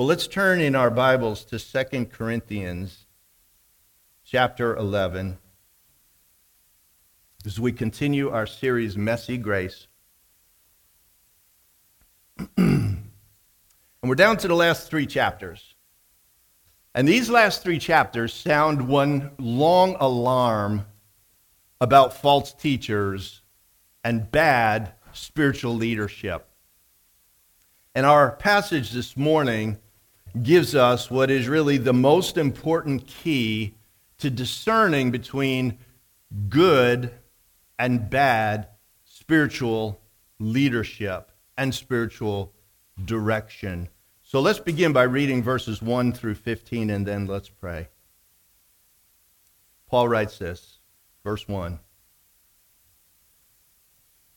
Well, let's turn in our Bibles to 2 Corinthians chapter 11 as we continue our series, Messy Grace. and we're down to the last three chapters. And these last three chapters sound one long alarm about false teachers and bad spiritual leadership. And our passage this morning gives us what is really the most important key to discerning between good and bad spiritual leadership and spiritual direction. So let's begin by reading verses 1 through 15 and then let's pray. Paul writes this, verse 1.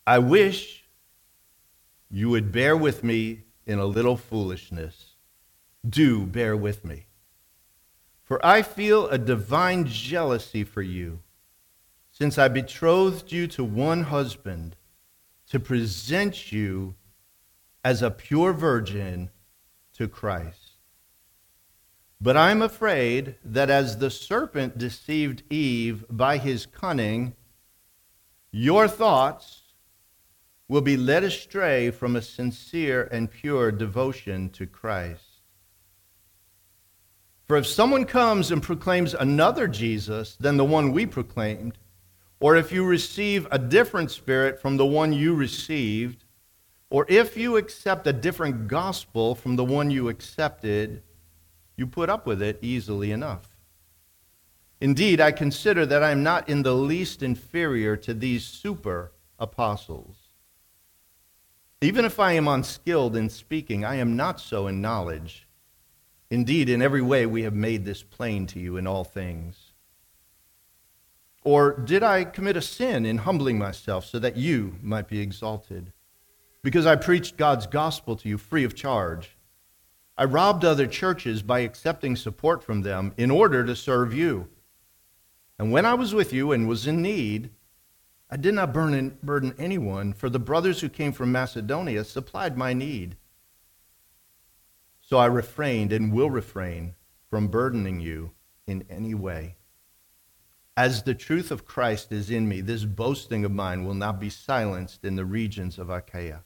I wish you would bear with me in a little foolishness. Do bear with me. For I feel a divine jealousy for you, since I betrothed you to one husband to present you as a pure virgin to Christ. But I'm afraid that as the serpent deceived Eve by his cunning, your thoughts will be led astray from a sincere and pure devotion to Christ. For if someone comes and proclaims another Jesus than the one we proclaimed, or if you receive a different spirit from the one you received, or if you accept a different gospel from the one you accepted, you put up with it easily enough. Indeed, I consider that I am not in the least inferior to these super apostles. Even if I am unskilled in speaking, I am not so in knowledge. Indeed, in every way we have made this plain to you in all things. Or did I commit a sin in humbling myself so that you might be exalted? Because I preached God's gospel to you free of charge. I robbed other churches by accepting support from them in order to serve you. And when I was with you and was in need, I did not burden, anyone, for the brothers who came from Macedonia supplied my need. So I refrained and will refrain from burdening you in any way. As the truth of Christ is in me, this boasting of mine will not be silenced in the regions of Achaia.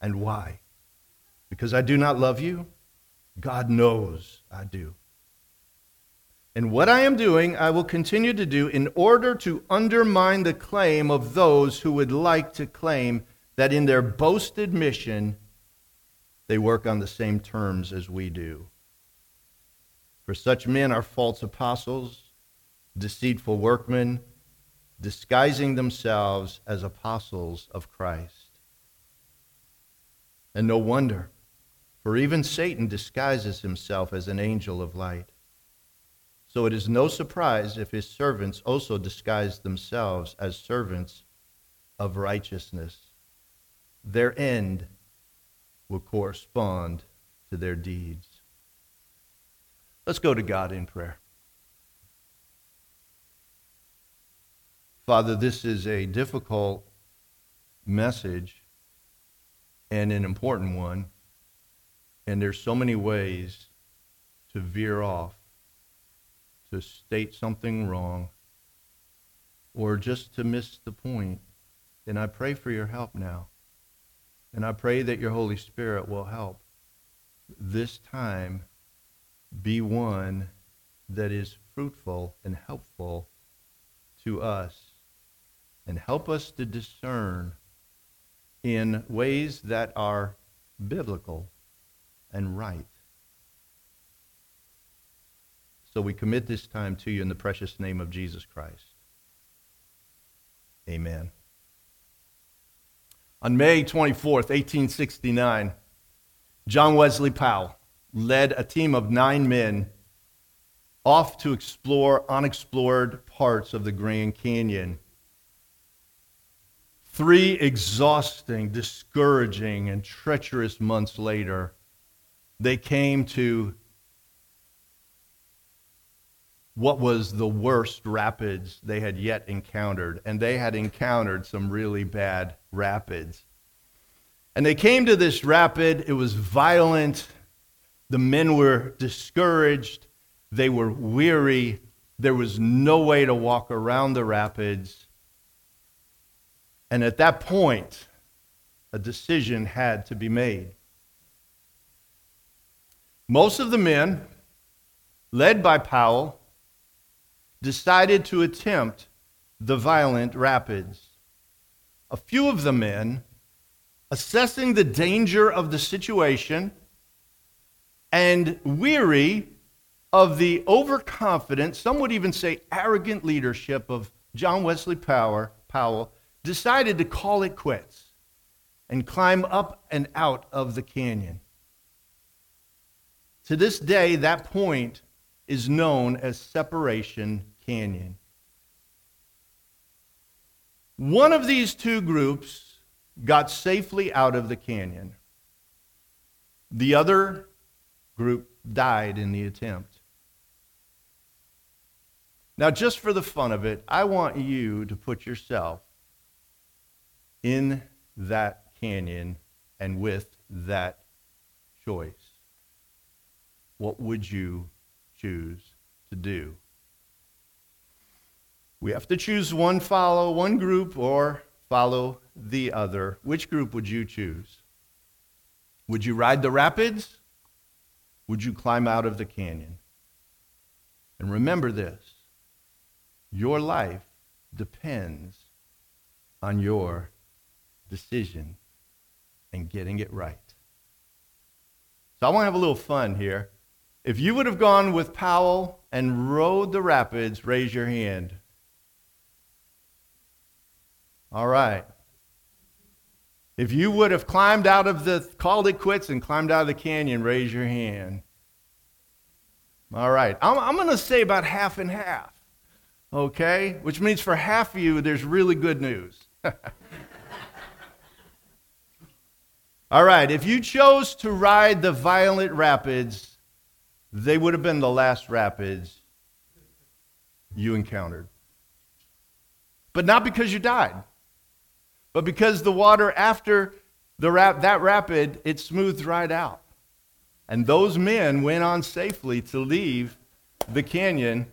And why? Because I do not love you? God knows I do. And what I am doing, I will continue to do in order to undermine the claim of those who would like to claim that in their boasted mission, they work on the same terms as we do. For such men are false apostles, deceitful workmen, disguising themselves as apostles of Christ. And no wonder, for even Satan disguises himself as an angel of light. So it is no surprise if his servants also disguise themselves as servants of righteousness. Their end will correspond to their deeds. Let's go to God in prayer. Father, this is a difficult message and an important one, and there's so many ways to veer off to state something wrong or just to miss the point. And I pray for your help now. And I pray that your Holy Spirit will help this time be one that is fruitful and helpful to us and help us to discern in ways that are biblical and right. So we commit this time to you in the precious name of Jesus Christ. Amen. On May 24th, 1869, John Wesley Powell led a team of nine men off to explore unexplored parts of the Grand Canyon. Three exhausting, discouraging, and treacherous months later, they came to what was the worst rapids they had yet encountered. And they had encountered some really bad rapids. And they came to this rapid. It was violent. The men were discouraged, they were weary, there was no way to walk around the rapids. And at that point, a decision had to be made. Most of the men, led by Powell, decided to attempt the violent rapids. A few of the men, assessing the danger of the situation and weary of the overconfident, some would even say arrogant leadership of John Wesley Powell, decided to call it quits and climb up and out of the canyon. To this day, that point is known as Separation Canyon. One of these two groups got safely out of the canyon. The other group died in the attempt. Now, just for the fun of it, I want you to put yourself in that canyon and with that choice. What would you choose to do? We have to choose one follow one group or follow the other. Which group would you choose? Would you ride the rapids? Would you climb out of the canyon? And remember this your life depends on your decision and getting it right. So I want to have a little fun here. If you would have gone with Powell and rode the rapids, raise your hand. All right. If you would have climbed out of the, called it quits and climbed out of the canyon, raise your hand. All right. I'm, I'm going to say about half and half. Okay? Which means for half of you, there's really good news. All right. If you chose to ride the violent rapids, they would have been the last rapids you encountered. But not because you died but because the water after the rap, that rapid, it smoothed right out. And those men went on safely to leave the canyon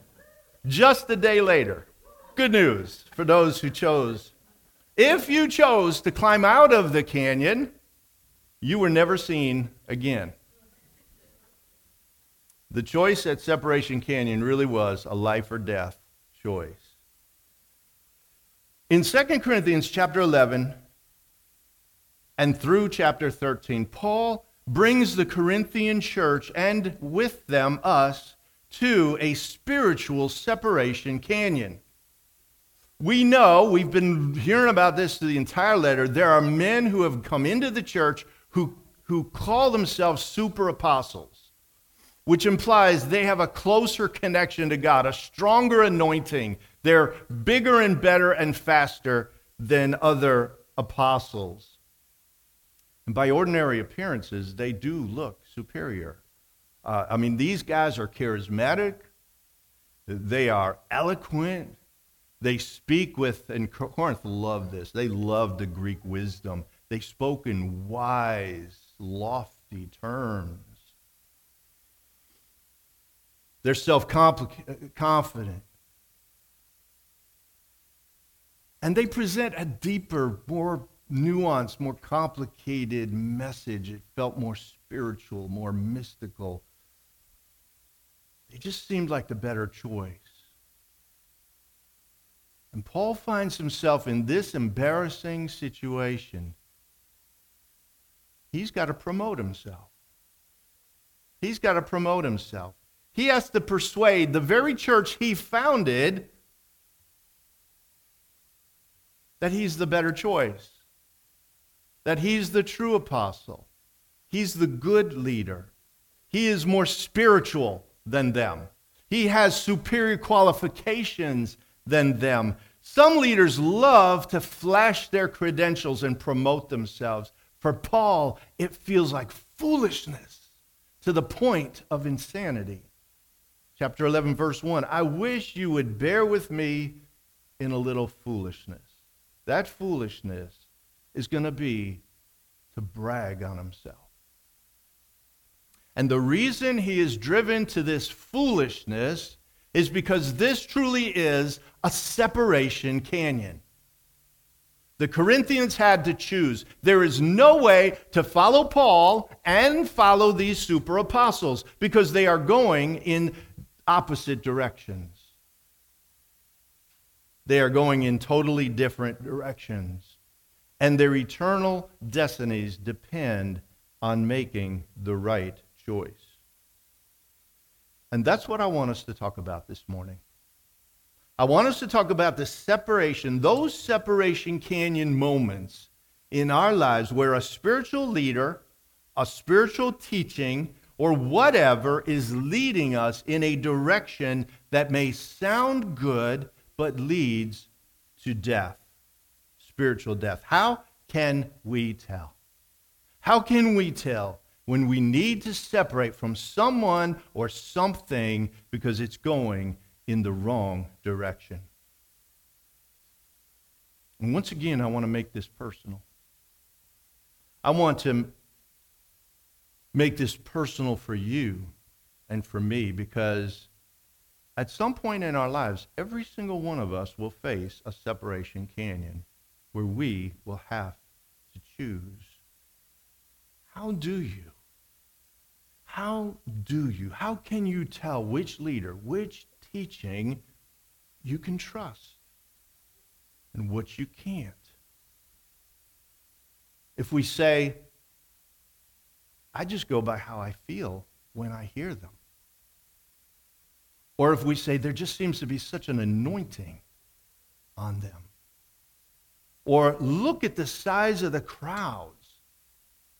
just a day later. Good news for those who chose. If you chose to climb out of the canyon, you were never seen again. The choice at Separation Canyon really was a life or death choice. In 2 Corinthians chapter 11 and through chapter 13, Paul brings the Corinthian church and with them us to a spiritual separation canyon. We know, we've been hearing about this through the entire letter, there are men who have come into the church who, who call themselves super apostles, which implies they have a closer connection to God, a stronger anointing, they're bigger and better and faster than other apostles. And by ordinary appearances, they do look superior. Uh, I mean, these guys are charismatic, they are eloquent, they speak with, and Corinth loved this, they loved the Greek wisdom. They spoke in wise, lofty terms. They're self confident. And they present a deeper, more nuanced, more complicated message. It felt more spiritual, more mystical. They just seemed like the better choice. And Paul finds himself in this embarrassing situation. He's got to promote himself. He's got to promote himself. He has to persuade the very church he founded that he's the better choice, that he's the true apostle, he's the good leader, he is more spiritual than them, he has superior qualifications than them. Some leaders love to flash their credentials and promote themselves. For Paul, it feels like foolishness to the point of insanity. Chapter 11, verse 1 I wish you would bear with me in a little foolishness. That foolishness is going to be to brag on himself. And the reason he is driven to this foolishness is because this truly is a separation canyon. The Corinthians had to choose. There is no way to follow Paul and follow these super apostles because they are going in opposite directions. They are going in totally different directions. And their eternal destinies depend on making the right choice. And that's what I want us to talk about this morning. I want us to talk about the separation, those separation canyon moments in our lives where a spiritual leader, a spiritual teaching, or whatever is leading us in a direction that may sound good but leads to death, spiritual death. How can we tell? How can we tell when we need to separate from someone or something because it's going in the wrong direction? And once again, I want to make this personal. I want to make this personal for you and for me because at some point in our lives, every single one of us will face a separation canyon where we will have to choose. How do you? How do you? How can you tell which leader, which teaching you can trust and what you can't? If we say, I just go by how I feel when I hear them. Or if we say there just seems to be such an anointing on them. Or look at the size of the crowds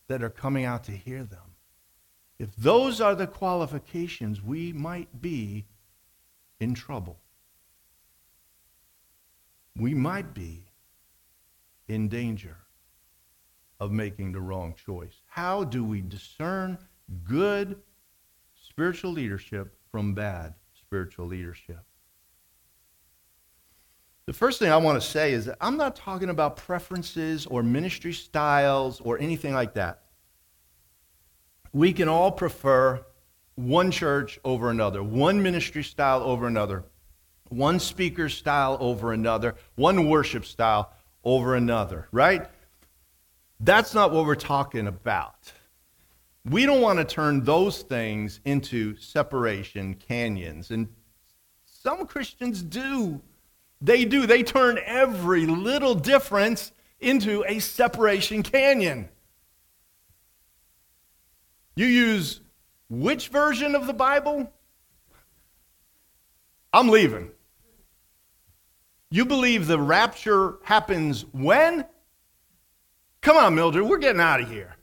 that are coming out to hear them. If those are the qualifications, we might be in trouble. We might be in danger of making the wrong choice. How do we discern good spiritual leadership from bad spiritual leadership. The first thing I want to say is that I'm not talking about preferences or ministry styles or anything like that. We can all prefer one church over another, one ministry style over another, one speaker style over another, one worship style over another, right? That's not what we're talking about. We don't want to turn those things into separation canyons. And some Christians do. They do. They turn every little difference into a separation canyon. You use which version of the Bible? I'm leaving. You believe the rapture happens when? Come on, Mildred, we're getting out of here.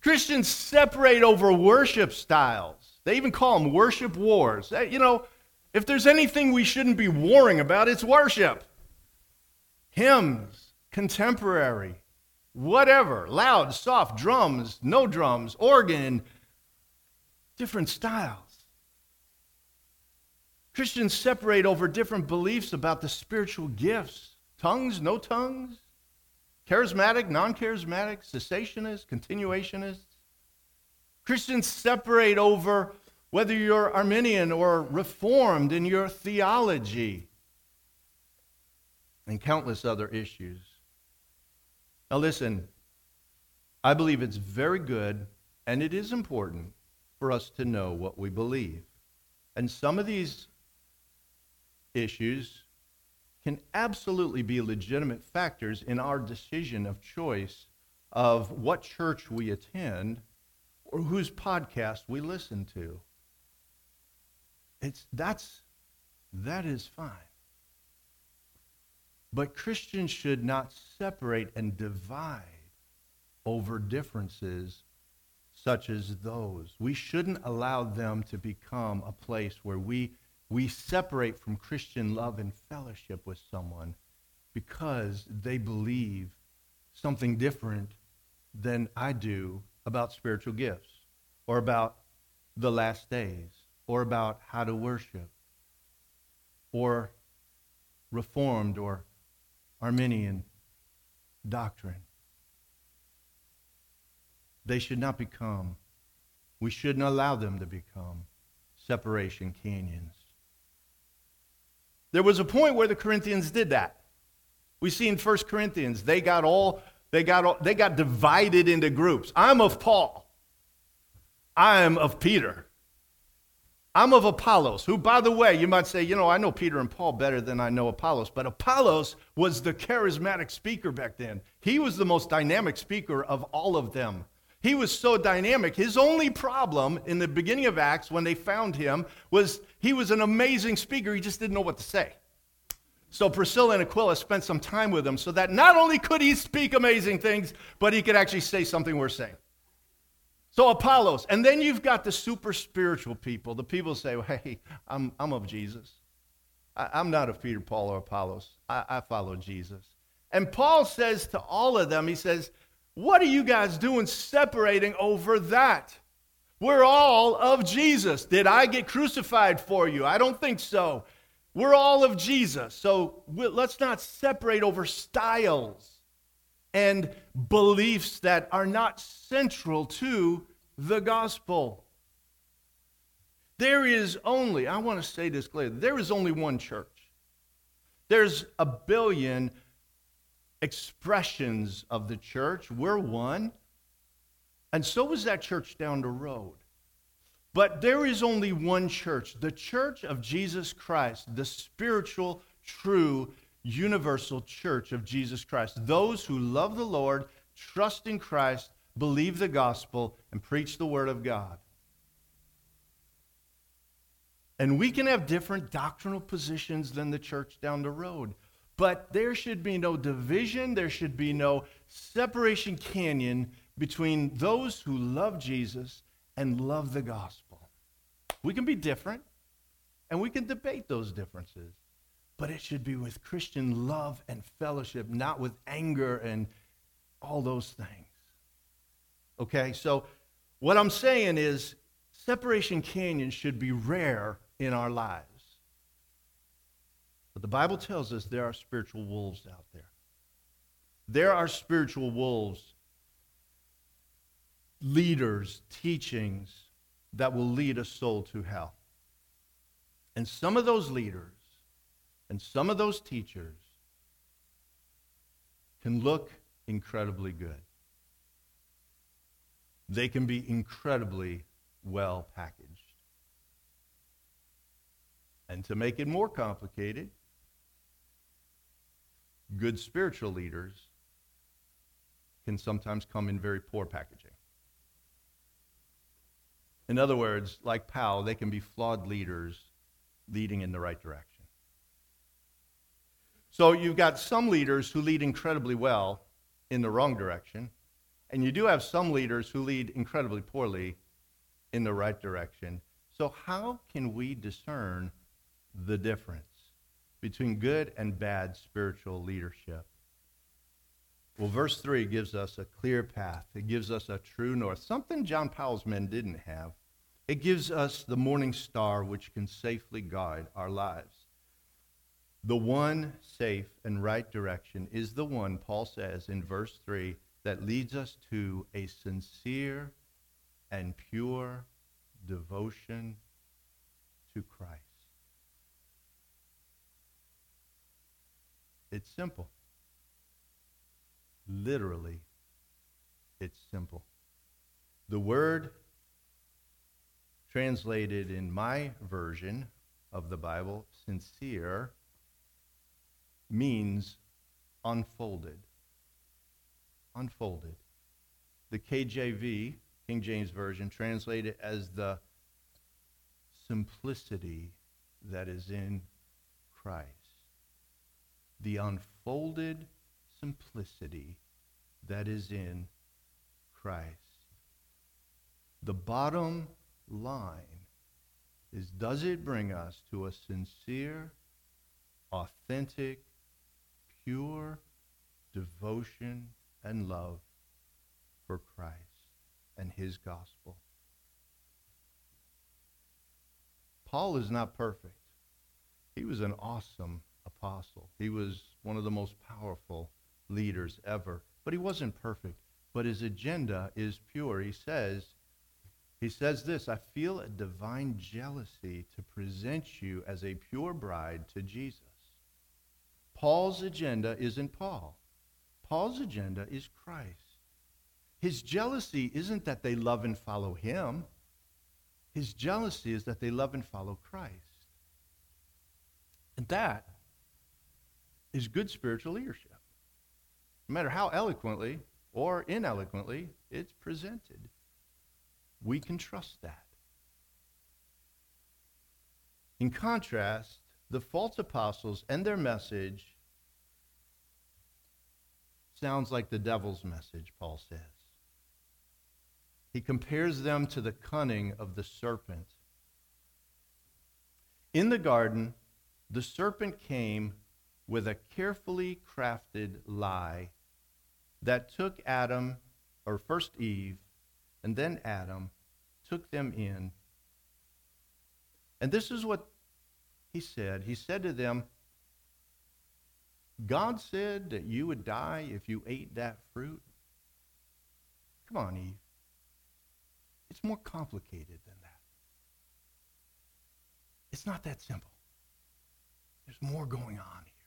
Christians separate over worship styles. They even call them worship wars. You know, if there's anything we shouldn't be warring about, it's worship. Hymns, contemporary, whatever, loud, soft, drums, no drums, organ, different styles. Christians separate over different beliefs about the spiritual gifts tongues, no tongues, charismatic, non charismatic, cessationist, continuationist. Christians separate over whether you're Arminian or Reformed in your theology and countless other issues. Now, listen, I believe it's very good and it is important for us to know what we believe. And some of these issues can absolutely be legitimate factors in our decision of choice of what church we attend or whose podcast we listen to. It's that's that is fine. But Christians should not separate and divide over differences such as those. We shouldn't allow them to become a place where we we separate from Christian love and fellowship with someone because they believe something different than I do about spiritual gifts or about the last days or about how to worship or Reformed or Arminian doctrine. They should not become We shouldn't allow them to become separation canyons. There was a point where the Corinthians did that. We see in 1 Corinthians, they got all they got all, they got divided into groups. I'm of Paul. I am of Peter. I'm of Apollos, who, by the way, you might say, you know, I know Peter and Paul better than I know Apollos, but Apollos was the charismatic speaker back then. He was the most dynamic speaker of all of them. He was so dynamic. His only problem in the beginning of Acts when they found him was he was an amazing speaker. He just didn't know what to say. So Priscilla and Aquila spent some time with him so that not only could he speak amazing things, but he could actually say something worth saying. So Apollos, and then you've got the super spiritual people. The people say, well, hey, I'm, I'm of Jesus. I, am not of Peter, Paul, or Apollos. I, I follow Jesus. And Paul says to all of them, he says, what are you guys doing separating over that? We're all of Jesus. Did I get crucified for you? I don't think so. We're all of Jesus. So let's not separate over styles and beliefs that are not central to the gospel. There is only, I want to say this clearly, there is only one church. There's a billion expressions of the church. We're one. And so is that church down the road. But there is only one church, the church of Jesus Christ, the spiritual, true, universal church of Jesus Christ. Those who love the Lord, trust in Christ, believe the gospel, and preach the word of God. And we can have different doctrinal positions than the church down the road. But there should be no division, there should be no separation canyon between those who love Jesus and love the gospel. We can be different, and we can debate those differences, but it should be with Christian love and fellowship, not with anger and all those things. Okay, so what I'm saying is separation canyon should be rare in our lives. But the Bible tells us there are spiritual wolves out there. There are spiritual wolves leaders, teachings that will lead a soul to hell. And some of those leaders and some of those teachers can look incredibly good. They can be incredibly well packaged. And to make it more complicated, good spiritual leaders can sometimes come in very poor packaging. In other words, like Powell, they can be flawed leaders leading in the right direction. So you've got some leaders who lead incredibly well in the wrong direction, and you do have some leaders who lead incredibly poorly in the right direction. So, how can we discern the difference between good and bad spiritual leadership? Well, verse 3 gives us a clear path. It gives us a true north, something John Powell's men didn't have. It gives us the morning star which can safely guide our lives. The one safe and right direction is the one, Paul says in verse 3, that leads us to a sincere and pure devotion to Christ. It's simple. Literally, it's simple. The word translated in my version of the Bible, sincere, means unfolded. Unfolded. The KJV, King James Version, translated as the simplicity that is in Christ. The unfolded simplicity that is in Christ. The bottom line is does it bring us to a sincere, authentic, pure devotion and love for Christ and his gospel? Paul is not perfect. He was an awesome apostle. He was one of the most powerful leaders ever, but he wasn't perfect. But his agenda is pure. He says, He says this I feel a divine jealousy to present you as a pure bride to Jesus. Paul's agenda isn't Paul, Paul's agenda is Christ. His jealousy isn't that they love and follow him, his jealousy is that they love and follow Christ. And that is good spiritual leadership. No matter how eloquently or ineloquently it's presented, we can trust that. In contrast, the false apostles and their message sounds like the devil's message, Paul says. He compares them to the cunning of the serpent. In the garden, the serpent came with a carefully crafted lie that took Adam, or first Eve, and then Adam, took them in. And this is what he said. He said to them, God said that you would die if you ate that fruit. Come on, Eve. It's more complicated than that. It's not that simple. There's more going on here.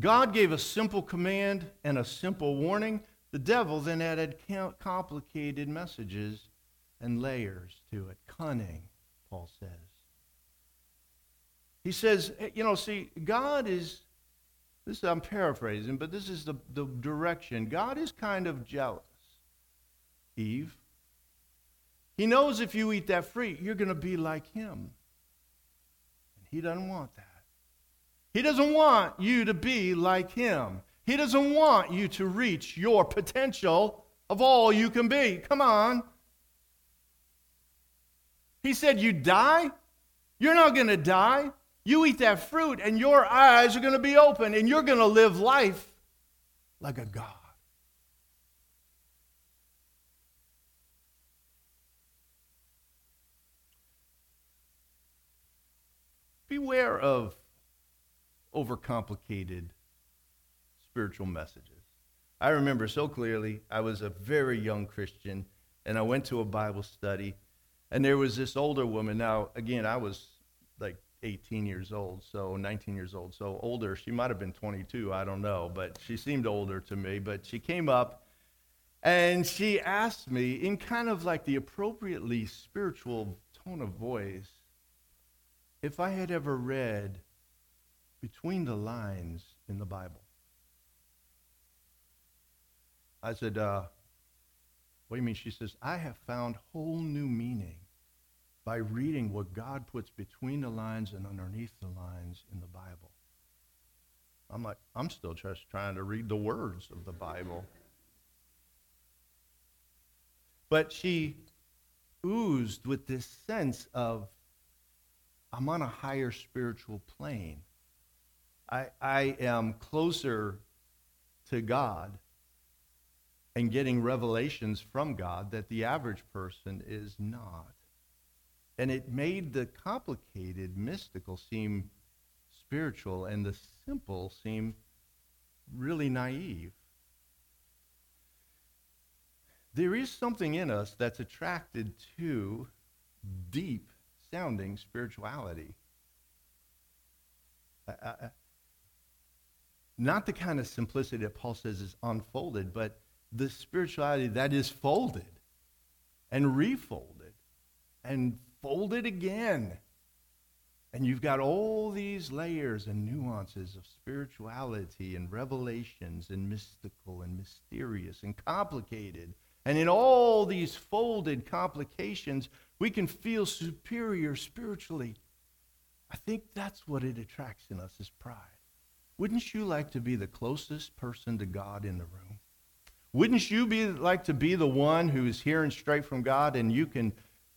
God gave a simple command and a simple warning. The devil then added complicated messages and layers to it. Cunning, Paul says. He says, eh, you know, see, God is, this I'm paraphrasing, but this is the, the direction. God is kind of jealous, Eve. He knows if you eat that fruit, you're going to be like him. And he doesn't want that. He doesn't want you to be like him. He doesn't want you to reach your potential of all you can be. Come on. He said, You die? You're not going to die. You eat that fruit, and your eyes are going to be open, and you're going to live life like a God. Beware of overcomplicated spiritual messages. I remember so clearly, I was a very young Christian, and I went to a Bible study, and there was this older woman. Now, again, I was like 18 years old, so 19 years old, so older. She might have been 22, I don't know, but she seemed older to me. But she came up and she asked me, in kind of like the appropriately spiritual tone of voice, if I had ever read between the lines in the Bible. I said, uh, What do you mean? She says, I have found whole new meaning by reading what God puts between the lines and underneath the lines in the Bible. I'm like, I'm still just trying to read the words of the Bible. But she oozed with this sense of, I'm on a higher spiritual plane. I, I am closer to God and getting revelations from God that the average person is not. And it made the complicated, mystical seem spiritual and the simple seem really naive. There is something in us that's attracted to deep sounding spirituality. I, I, not the kind of simplicity that Paul says is unfolded, but the spirituality that is folded and refolded and folded again. And you've got all these layers and nuances of spirituality and revelations and mystical and mysterious and complicated. And in all these folded complications, we can feel superior spiritually. I think that's what it attracts in us is pride. Wouldn't you like to be the closest person to God in the room? Wouldn't you be like to be the one who is hearing straight from God and you can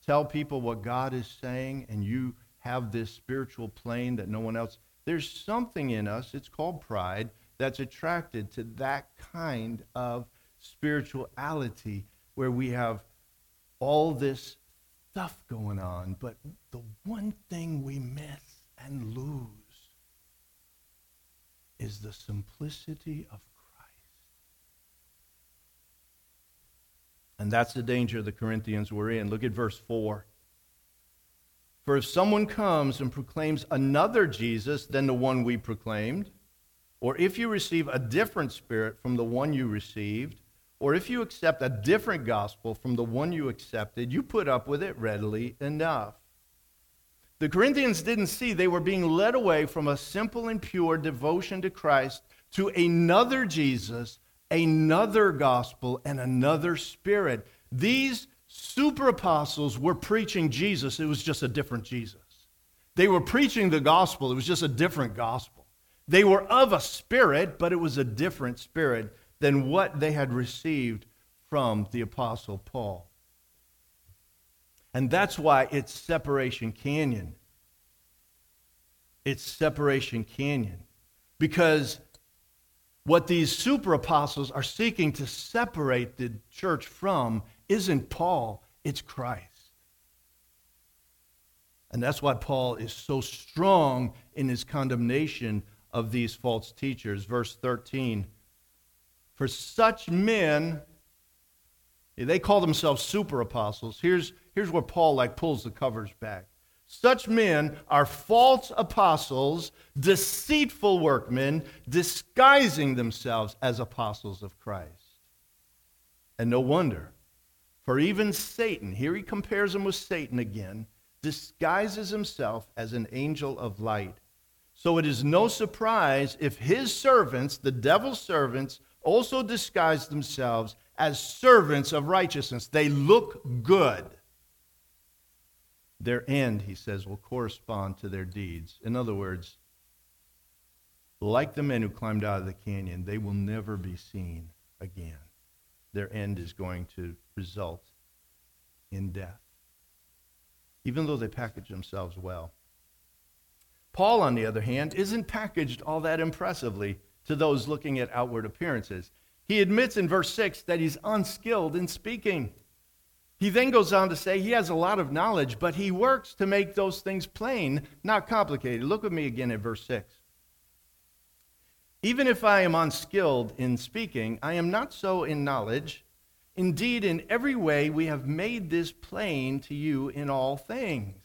tell people what God is saying and you have this spiritual plane that no one else there's something in us it's called pride that's attracted to that kind of spirituality where we have all this stuff going on but the one thing we miss and lose is the simplicity of Christ. And that's the danger the Corinthians were in. Look at verse 4. For if someone comes and proclaims another Jesus than the one we proclaimed, or if you receive a different spirit from the one you received, or if you accept a different gospel from the one you accepted, you put up with it readily enough. The Corinthians didn't see they were being led away from a simple and pure devotion to Christ to another Jesus, another gospel, and another spirit. These super apostles were preaching Jesus, it was just a different Jesus. They were preaching the gospel, it was just a different gospel. They were of a spirit, but it was a different spirit than what they had received from the apostle Paul. And that's why it's Separation Canyon. It's Separation Canyon. Because what these super apostles are seeking to separate the church from isn't Paul, it's Christ. And that's why Paul is so strong in his condemnation of these false teachers. Verse 13 For such men, they call themselves super apostles. Here's, here's where Paul like pulls the covers back. Such men are false apostles, deceitful workmen, disguising themselves as apostles of Christ. And no wonder. For even Satan, here he compares him with Satan again, disguises himself as an angel of light. So it is no surprise if his servants, the devil's servants, also disguise themselves as servants of righteousness. They look good. Their end, he says, will correspond to their deeds. In other words, like the men who climbed out of the canyon, they will never be seen again their end is going to result in death, even though they package themselves well. Paul, on the other hand, isn't packaged all that impressively to those looking at outward appearances. He admits in verse 6 that he's unskilled in speaking. He then goes on to say he has a lot of knowledge, but he works to make those things plain, not complicated. Look with me again at verse 6. Even if I am unskilled in speaking, I am not so in knowledge. Indeed, in every way we have made this plain to you in all things.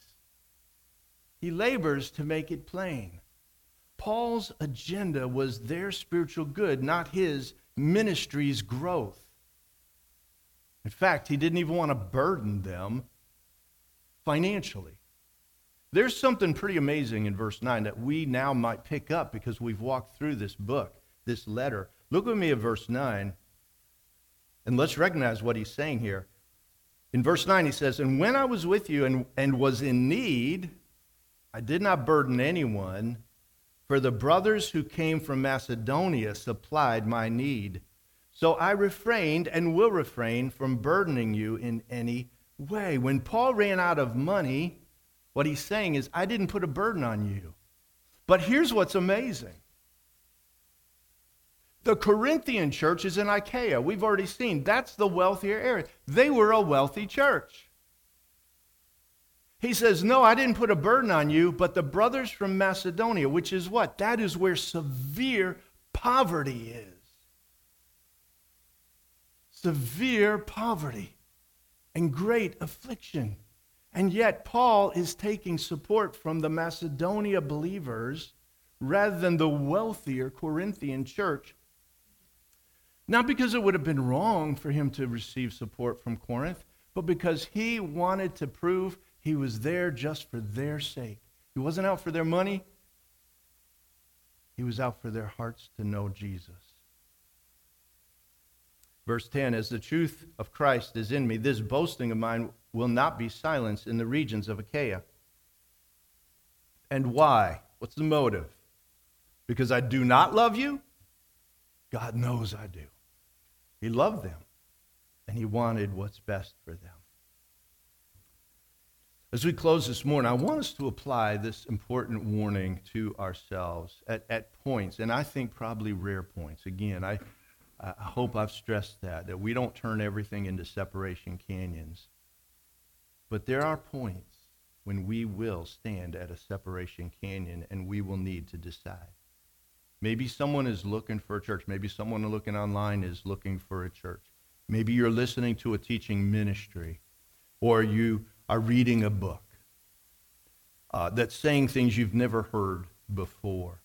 He labors to make it plain. Paul's agenda was their spiritual good, not his ministry's growth. In fact, he didn't even want to burden them financially. There's something pretty amazing in verse 9 that we now might pick up because we've walked through this book, this letter. Look with me at verse 9, and let's recognize what he's saying here. In verse 9, he says, And when I was with you and, and was in need, I did not burden anyone, for the brothers who came from Macedonia supplied my need. So I refrained and will refrain from burdening you in any way. When Paul ran out of money, what he's saying is, I didn't put a burden on you. But here's what's amazing the Corinthian church is in Achaia. We've already seen that's the wealthier area. They were a wealthy church. He says, No, I didn't put a burden on you, but the brothers from Macedonia, which is what? That is where severe poverty is. Severe poverty and great affliction. And yet, Paul is taking support from the Macedonia believers rather than the wealthier Corinthian church. Not because it would have been wrong for him to receive support from Corinth, but because he wanted to prove he was there just for their sake. He wasn't out for their money, he was out for their hearts to know Jesus. Verse 10 As the truth of Christ is in me, this boasting of mine will not be silenced in the regions of Achaia. And why? What's the motive? Because I do not love you? God knows I do. He loved them, and He wanted what's best for them. As we close this morning, I want us to apply this important warning to ourselves at, at points, and I think probably rare points. Again, I, I hope I've stressed that, that we don't turn everything into separation canyons. But there are points when we will stand at a separation canyon and we will need to decide. Maybe someone is looking for a church. Maybe someone looking online is looking for a church. Maybe you're listening to a teaching ministry, or you are reading a book uh, that's saying things you've never heard before.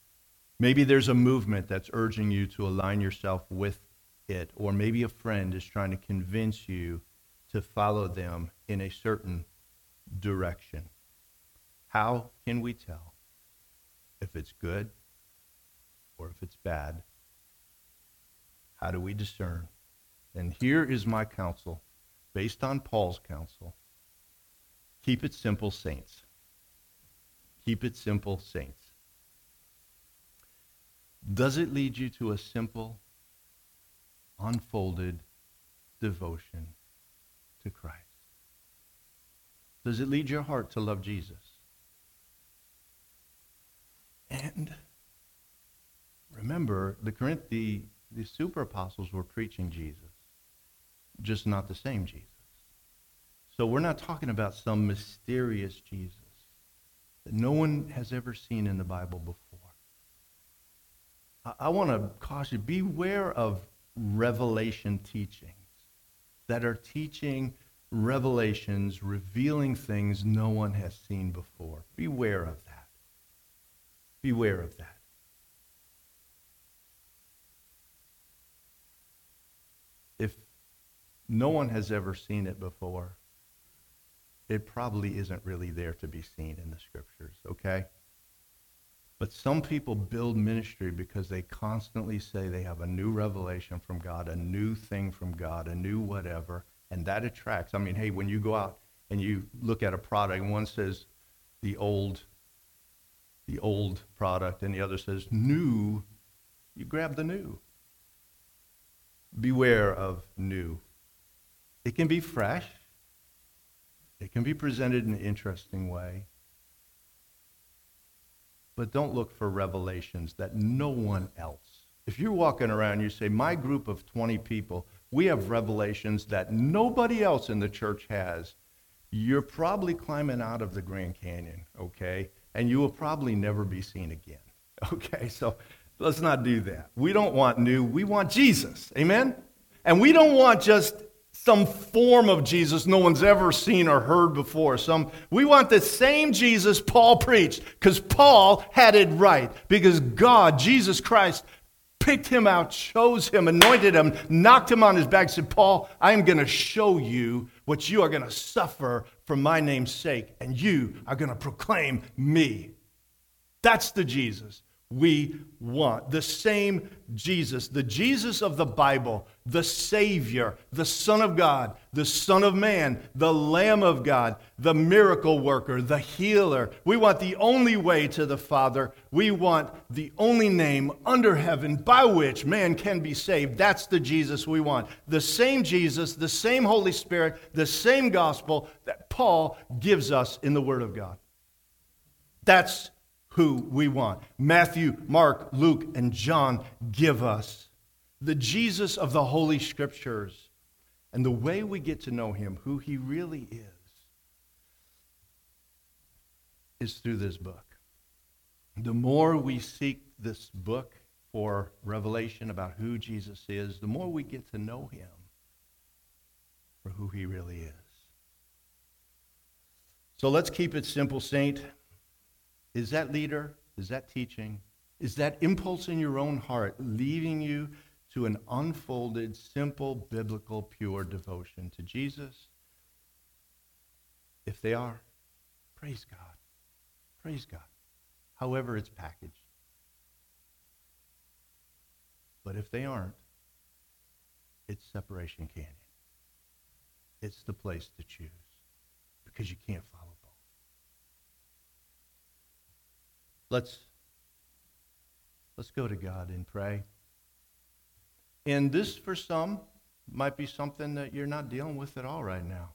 Maybe there's a movement that's urging you to align yourself with it, or maybe a friend is trying to convince you to follow them in a certain direction. How can we tell if it's good or if it's bad? How do we discern? And here is my counsel, based on Paul's counsel. Keep it simple, saints. Keep it simple, saints. Does it lead you to a simple, unfolded devotion to Christ? Does it lead your heart to love Jesus? And remember, the, Corinth, the, the super apostles were preaching Jesus, just not the same Jesus. So we're not talking about some mysterious Jesus that no one has ever seen in the Bible before. I, I want to caution beware of revelation teachings that are teaching revelations, revealing things no one has seen before. Beware of that. Beware of that. If no one has ever seen it before, it probably isn't really there to be seen in the scriptures, okay? But some people build ministry because they constantly say they have a new revelation from God, a new thing from God, a new whatever, and that attracts. I mean, hey, when you go out and you look at a product, and one says the old, the old product, and the other says new, you grab the new. Beware of new. It can be fresh. It can be presented in an interesting way. But don't look for revelations that no one else. If you're walking around, you say, My group of 20 people, we have revelations that nobody else in the church has. You're probably climbing out of the Grand Canyon, okay? And you will probably never be seen again, okay? So let's not do that. We don't want new, we want Jesus, amen? And we don't want just some form of Jesus no one's ever seen or heard before. Some we want the same Jesus Paul preached because Paul had it right because God, Jesus Christ picked him out, chose him, anointed him, knocked him on his back, said, Paul, I'm going to show you what you are going to suffer for my name's sake, and you are going to proclaim me. That's the Jesus we want. The same Jesus, the Jesus of the Bible, the Savior, the Son of God, the Son of Man, the Lamb of God, the miracle worker, the healer. We want the only way to the Father. We want the only name under heaven by which man can be saved. That's the Jesus we want. The same Jesus, the same Holy Spirit, the same gospel that Paul gives us in the Word of God. That's who we want. Matthew, Mark, Luke, and John give us the Jesus of the Holy Scriptures. And the way we get to know him, who he really is, is through this book. The more we seek this book for revelation about who Jesus is, the more we get to know him for who he really is. So let's keep it simple, Saint. Is that leader? Is that teaching? Is that impulse in your own heart leading you to an unfolded, simple, biblical, pure devotion to Jesus? If they are, praise God. Praise God. However, it's packaged. But if they aren't, it's Separation Canyon. It's the place to choose because you can't follow. Let's, let's go to God and pray. And this, for some, might be something that you're not dealing with at all right now.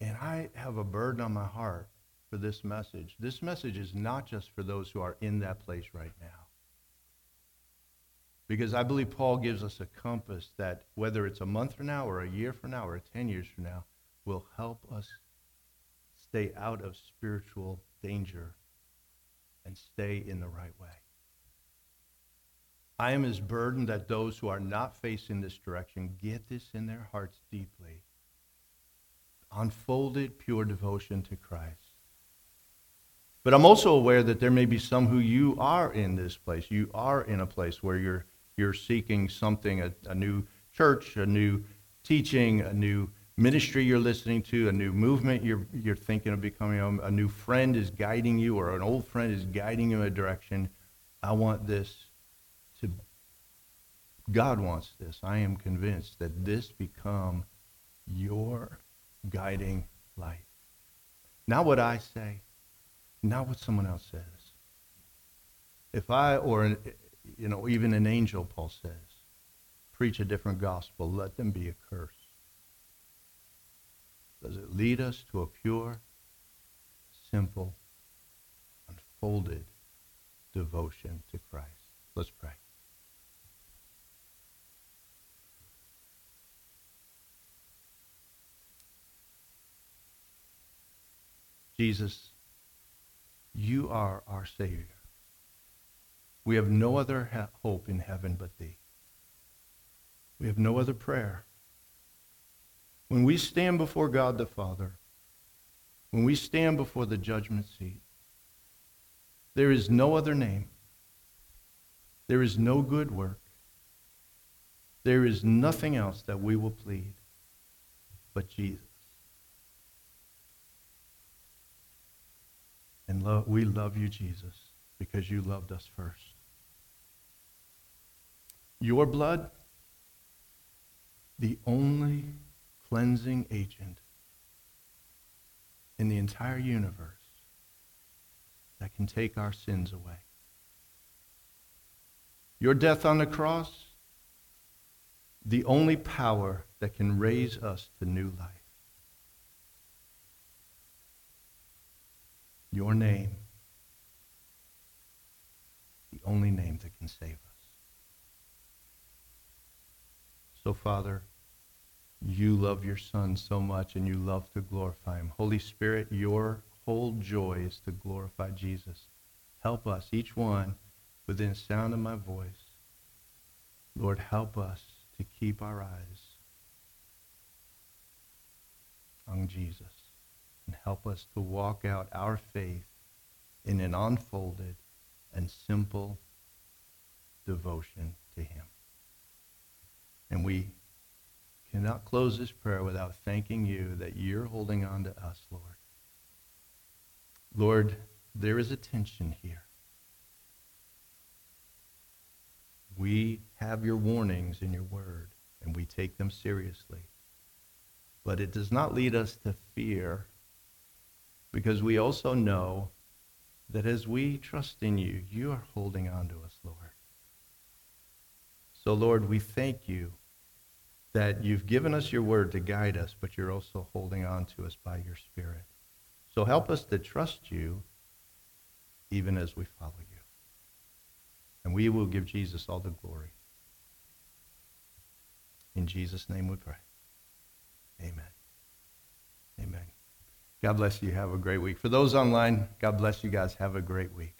And I have a burden on my heart for this message. This message is not just for those who are in that place right now. Because I believe Paul gives us a compass that, whether it's a month from now or a year from now or 10 years from now, will help us stay out of spiritual danger and stay in the right way. I am as burdened that those who are not facing this direction get this in their hearts deeply. Unfolded, pure devotion to Christ. But I'm also aware that there may be some who you are in this place. You are in a place where you're, you're seeking something, a, a new church, a new teaching, a new ministry you're listening to, a new movement you're, you're thinking of becoming, a, a new friend is guiding you, or an old friend is guiding you in a direction. I want this to, God wants this. I am convinced that this become your guiding light. Not what I say, not what someone else says. If I, or, you know, even an angel, Paul says, preach a different gospel, let them be accursed. Does it lead us to a pure, simple, unfolded devotion to Christ? Let's pray. Jesus, you are our Savior. We have no other ha- hope in heaven but Thee. We have no other prayer. When we stand before God the Father, when we stand before the judgment seat, there is no other name. There is no good work. There is nothing else that we will plead but Jesus. And lo- we love you, Jesus, because you loved us first. Your blood, the only cleansing agent in the entire universe that can take our sins away. Your death on the cross, the only power that can raise us to new life. Your name, the only name that can save us. So, Father, you love your Son so much and you love to glorify him. Holy Spirit, your whole joy is to glorify Jesus. Help us, each one, within sound of my voice. Lord, help us to keep our eyes on Jesus and help us to walk out our faith in an unfolded and simple devotion to him. And we cannot close this prayer without thanking you that you're holding on to us, Lord. Lord, there is a tension here. We have your warnings in your word, and we take them seriously. But it does not lead us to fear, because we also know that as we trust in you, you are holding on to us, Lord. So, Lord, we thank you that you've given us your word to guide us, but you're also holding on to us by your Spirit. So help us to trust you even as we follow you. And we will give Jesus all the glory. In Jesus' name we pray. Amen. Amen. God bless you. Have a great week. For those online, God bless you guys. Have a great week.